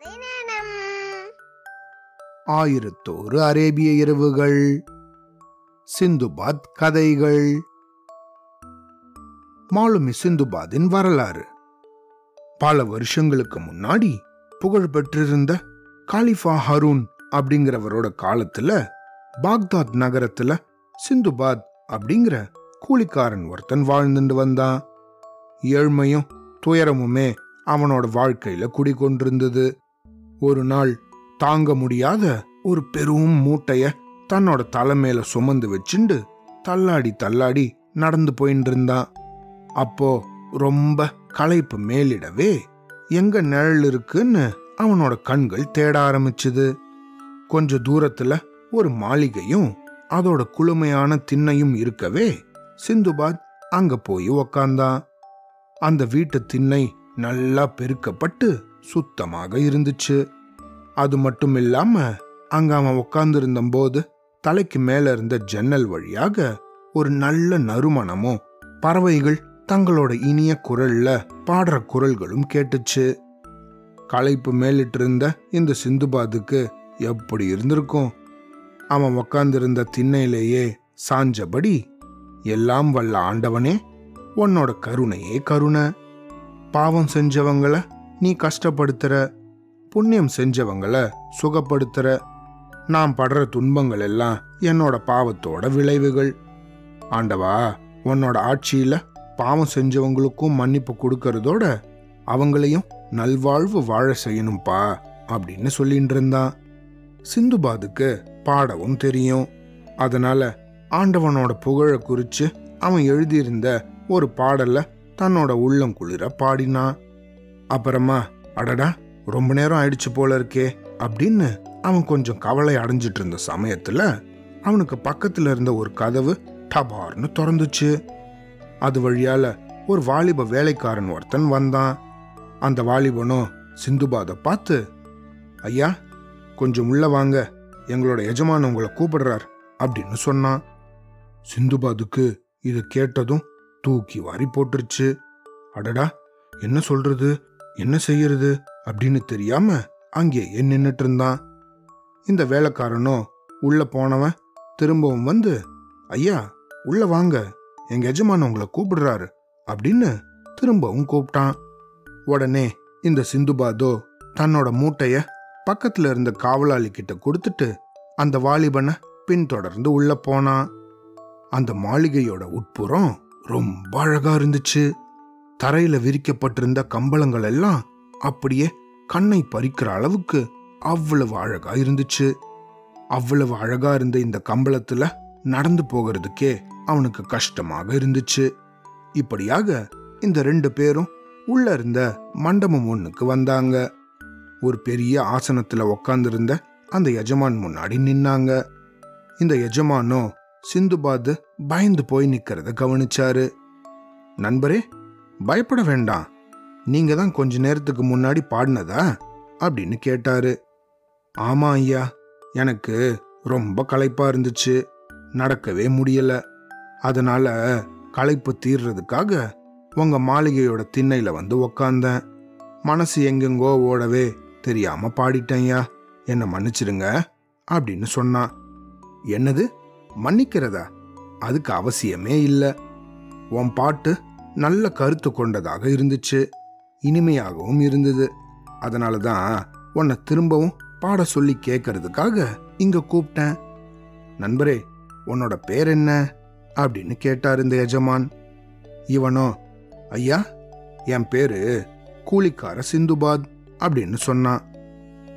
கதை ஆயிரத்தோரு அரேபிய இரவுகள் சிந்துபாத் கதைகள். மாலுமி சிந்துபாத்தின் வரலாறு. பல வருஷங்களுக்கு முன்னாடி புகழ் பெற்றிருந்த காலிஃபா ஹரூன் அப்படிங்கிறவரோட காலத்துல பாக்தாத் நகரத்துல சிந்துபாத் அப்படிங்கிற கூலிக்காரன் ஒருத்தன் வாழ்ந்துட்டு வந்தான். ஏழ்மையும் துயரமுமே அவனோட வாழ்க்கையில குடிகொண்டிருந்தது. ஒரு நாள் தாங்க முடியாத ஒரு பெரும் மூட்டைய தன்னோட தலைமையில சுமந்து வச்சுண்டு தள்ளாடி தள்ளாடி நடந்து போயின்னு இருந்தான். அப்போ ரொம்ப களைப்பு மேலிடவே எங்க நிழல் இருக்குன்னு அவனோட கண்கள் தேட ஆரம்பிச்சுது. கொஞ்ச தூரத்துல ஒரு மாளிகையும் அதோட குளுமையான திண்ணையும் இருக்கவே சிந்துபாத் அங்க போய் உக்காந்தான். அந்த வீட்டு திண்ணை நல்லா பெருக்கப்பட்டு சுத்தமாக இருந்துச்சு. அது மட்டும் இல்லாம அங்க அவன் உட்கார்ந்திருந்த போது தலைக்கு மேல இருந்த ஜன்னல் வழியாக ஒரு நல்ல நறுமணமும் பறவைகள் தங்களோட இனிய குரல்ல பாடுற குரல்களும் கேட்டுச்சு. களைப்பு மேலிட்டு இருந்த இந்த சிந்துபாதுக்கு எப்படி இருந்திருக்கும்? அவன் உக்காந்திருந்த திண்ணையிலேயே சாஞ்சபடி எல்லாம் வல்ல ஆண்டவனே உன்னோட கருணையே கருணை. பாவம் செஞ்சவங்கள நீ கஷ்டப்படுத்துற புண்ணியம் செஞ்சவங்கள சுகப்படுத்துற நான் படுற துன்பங்கள் எல்லாம் என்னோட பாவத்தோட விளைவுகள். ஆண்டவா உன்னோட ஆட்சியில பாவம் செஞ்சவங்களுக்கும் மன்னிப்பு கொடுக்கறதோட அவங்களையும் நல்வாழ்வு வாழ செய்யணும்பா அப்படின்னு சொல்லிட்டு இருந்தான். சிந்துபாதுக்கு பாடவும் தெரியும். அதனால ஆண்டவனோட புகழ குறிச்சு அவன் எழுதியிருந்த ஒரு பாடலை தன்னோட உள்ளம் குளிர பாடினான். அப்புறமா அடடா ரொம்ப நேரம் ஆயிடுச்சு போல இருக்கே அப்படின்னு அவன் கொஞ்சம் கவலை அடைஞ்சிட்டு இருந்த சமயத்துல அவனுக்கு பக்கத்துல இருந்த ஒரு கதவு டபார்னு திறந்துச்சு. அது வழியால ஒரு வாலிப வேலைக்காரன் ஒருத்தன் வந்தான். அந்த வாலிபனும் சிந்துபாத பார்த்து ஐயா கொஞ்சம் உள்ள வாங்க. எங்களோட எஜமான் உங்களை கூப்பிடுறார் அப்படின்னு சொன்னான். சிந்துபாதுக்கு இது கேட்டதும் தூக்கி வாரி போட்டுருச்சு. அடடா என்ன சொல்றது? என்ன செய்யறது? அப்படின்னு தெரியாம அங்கேயே நின்னுட்டு இருந்தான். இந்த வேலைக்காரனும் உள்ள போனவன் திரும்பவும் வந்து ஐயா உள்ள வாங்க எங்க எஜமான உங்களை கூப்பிடுறாரு அப்படின்னு திரும்பவும் கூப்பிட்டான். உடனே இந்த சிந்துபாதோ தன்னோட மூட்டைய பக்கத்துல இருந்த காவலாளி கிட்ட கொடுத்துட்டு அந்த வாலிபனை பின்தொடர்ந்து உள்ள போனான். அந்த மாளிகையோட உட்புறம் ரொம்ப அழகா இருந்துச்சு. தரையில விரிக்கப்பட்டிருந்த கம்பளங்கள் எல்லாம் அப்படியே கண்ணை பறிக்கிற அளவுக்கு அவ்வளவு அழகா இருந்துச்சு. அவ்வளவு அழகா இருந்த இந்த கம்பளத்துல நடந்து போகிறதுக்கே அவனுக்கு கஷ்டமாக இருந்துச்சு. இப்படியாக இந்த ரெண்டு பேரும் உள்ள இருந்த மண்டபம் ஒண்ணுக்கு வந்தாங்க. ஒரு பெரிய ஆசனத்துல உக்காந்துருந்த அந்த எஜமான் முன்னாடி நின்னாங்க. இந்த எஜமானோ சிந்துபாது பயந்து போய் நிக்கிறத கவனிச்சாரு. நண்பரே பயப்பட வேண்டாம். நீங்க தான் கொஞ்ச நேரத்துக்கு முன்னாடி பாடினதா? அப்படின்னு கேட்டாரு. ஆமா ஐயா எனக்கு ரொம்ப களைப்பா இருந்துச்சு. நடக்கவே முடியல. அதனால களைப்பு தீர்றதுக்காக உங்க மாளிகையோட திண்ணையில வந்து உக்காந்தேன். மனசு எங்கெங்கோ ஓடவே தெரியாம பாடிட்டேன்யா என்னை மன்னிச்சிடுங்க அப்படின்னு சொன்னான். என்னது? மன்னிக்கிறதா? அதுக்கு அவசியமே இல்லை. உன் பாட்டு நல்ல கருத்து கொண்டதாக இருந்துச்சு. இனிமையாகவும் இருந்தது. அதனால தான் உன்னை திரும்பவும் பாட சொல்லி கேட்கறதுக்காக இங்க கூப்பிட்டேன் நண்பரே உன்னோட பேர் என்ன? அப்படின்னு கேட்டார் இந்த எஜமான். இவனோ ஐயா என் பேரு கூலிக்கார சிந்துபாத் அப்படின்னு சொன்னான்.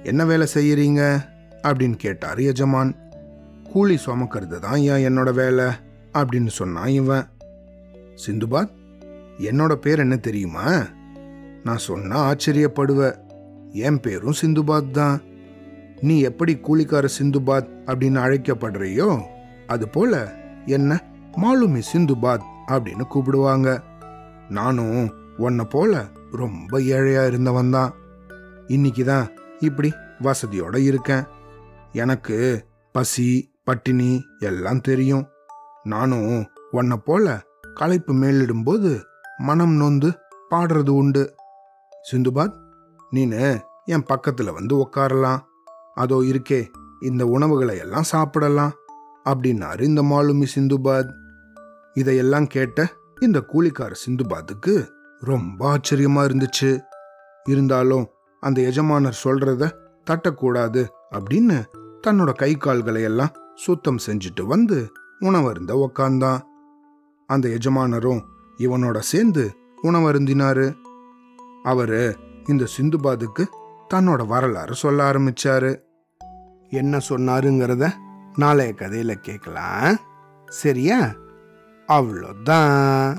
என்ன வேலை செய்யறீங்க? அப்படின்னு கேட்டார் எஜமான். கூலி சுமக்கிறது தான் ஏன் என்னோட வேலை அப்படின்னு சொன்னான் இவன். சிந்துபாத் என்னோட பேர் என்ன தெரியுமா? நான் சொன்னா ஆச்சரியப்படுவ. என் பேரும் சிந்துபாத் தான். நீ எப்படி கூலிக்கார சிந்துபாத் அப்படின்னு அழைக்கப்படுறியோ அது போல என்ன மாலுமி சிந்துபாத் அப்படின்னு கூப்பிடுவாங்க. நானும் உன்னை போல ரொம்ப ஏழையா இருந்தவன் தான். இன்னைக்கு தான் இப்படி வசதியோட இருக்கேன். எனக்கு பசி பட்டினி எல்லாம் தெரியும். நானும் உன்னை போல களைப்பு மேலிடும்போது மனம் நொந்து பாடுறது உண்டு. சிந்துபாத் நீனு என் பக்கத்துல வந்து உட்காரலாம் அதோ இருக்கே இந்த உணவுகளை எல்லாம் சாப்பிடலாம் அப்படின்னாரு இந்த மாலுமி சிந்துபாத் இதையெல்லாம் கேட்ட இந்த கூலிக்கார சிந்துபாத்துக்கு ரொம்ப ஆச்சரியமா இருந்துச்சு. இருந்தாலும் அந்த எஜமானர் சொல்றத தட்டக்கூடாது அப்படின்னு தன்னோட கை கால்களை எல்லாம் சுத்தம் செஞ்சுட்டு வந்து உணவருந்த உக்காந்தான். அந்த எஜமானரும் இவனோட சேர்ந்து உணவருந்தினாரு. அவரு இந்த சிந்துபாதுக்கு தன்னோட வரலாறு சொல்ல ஆரம்பிச்சாரு. என்ன சொன்னாருங்கிறத நாளைய கதையில கேட்கலாம் சரியா? அவ்வளோதான்.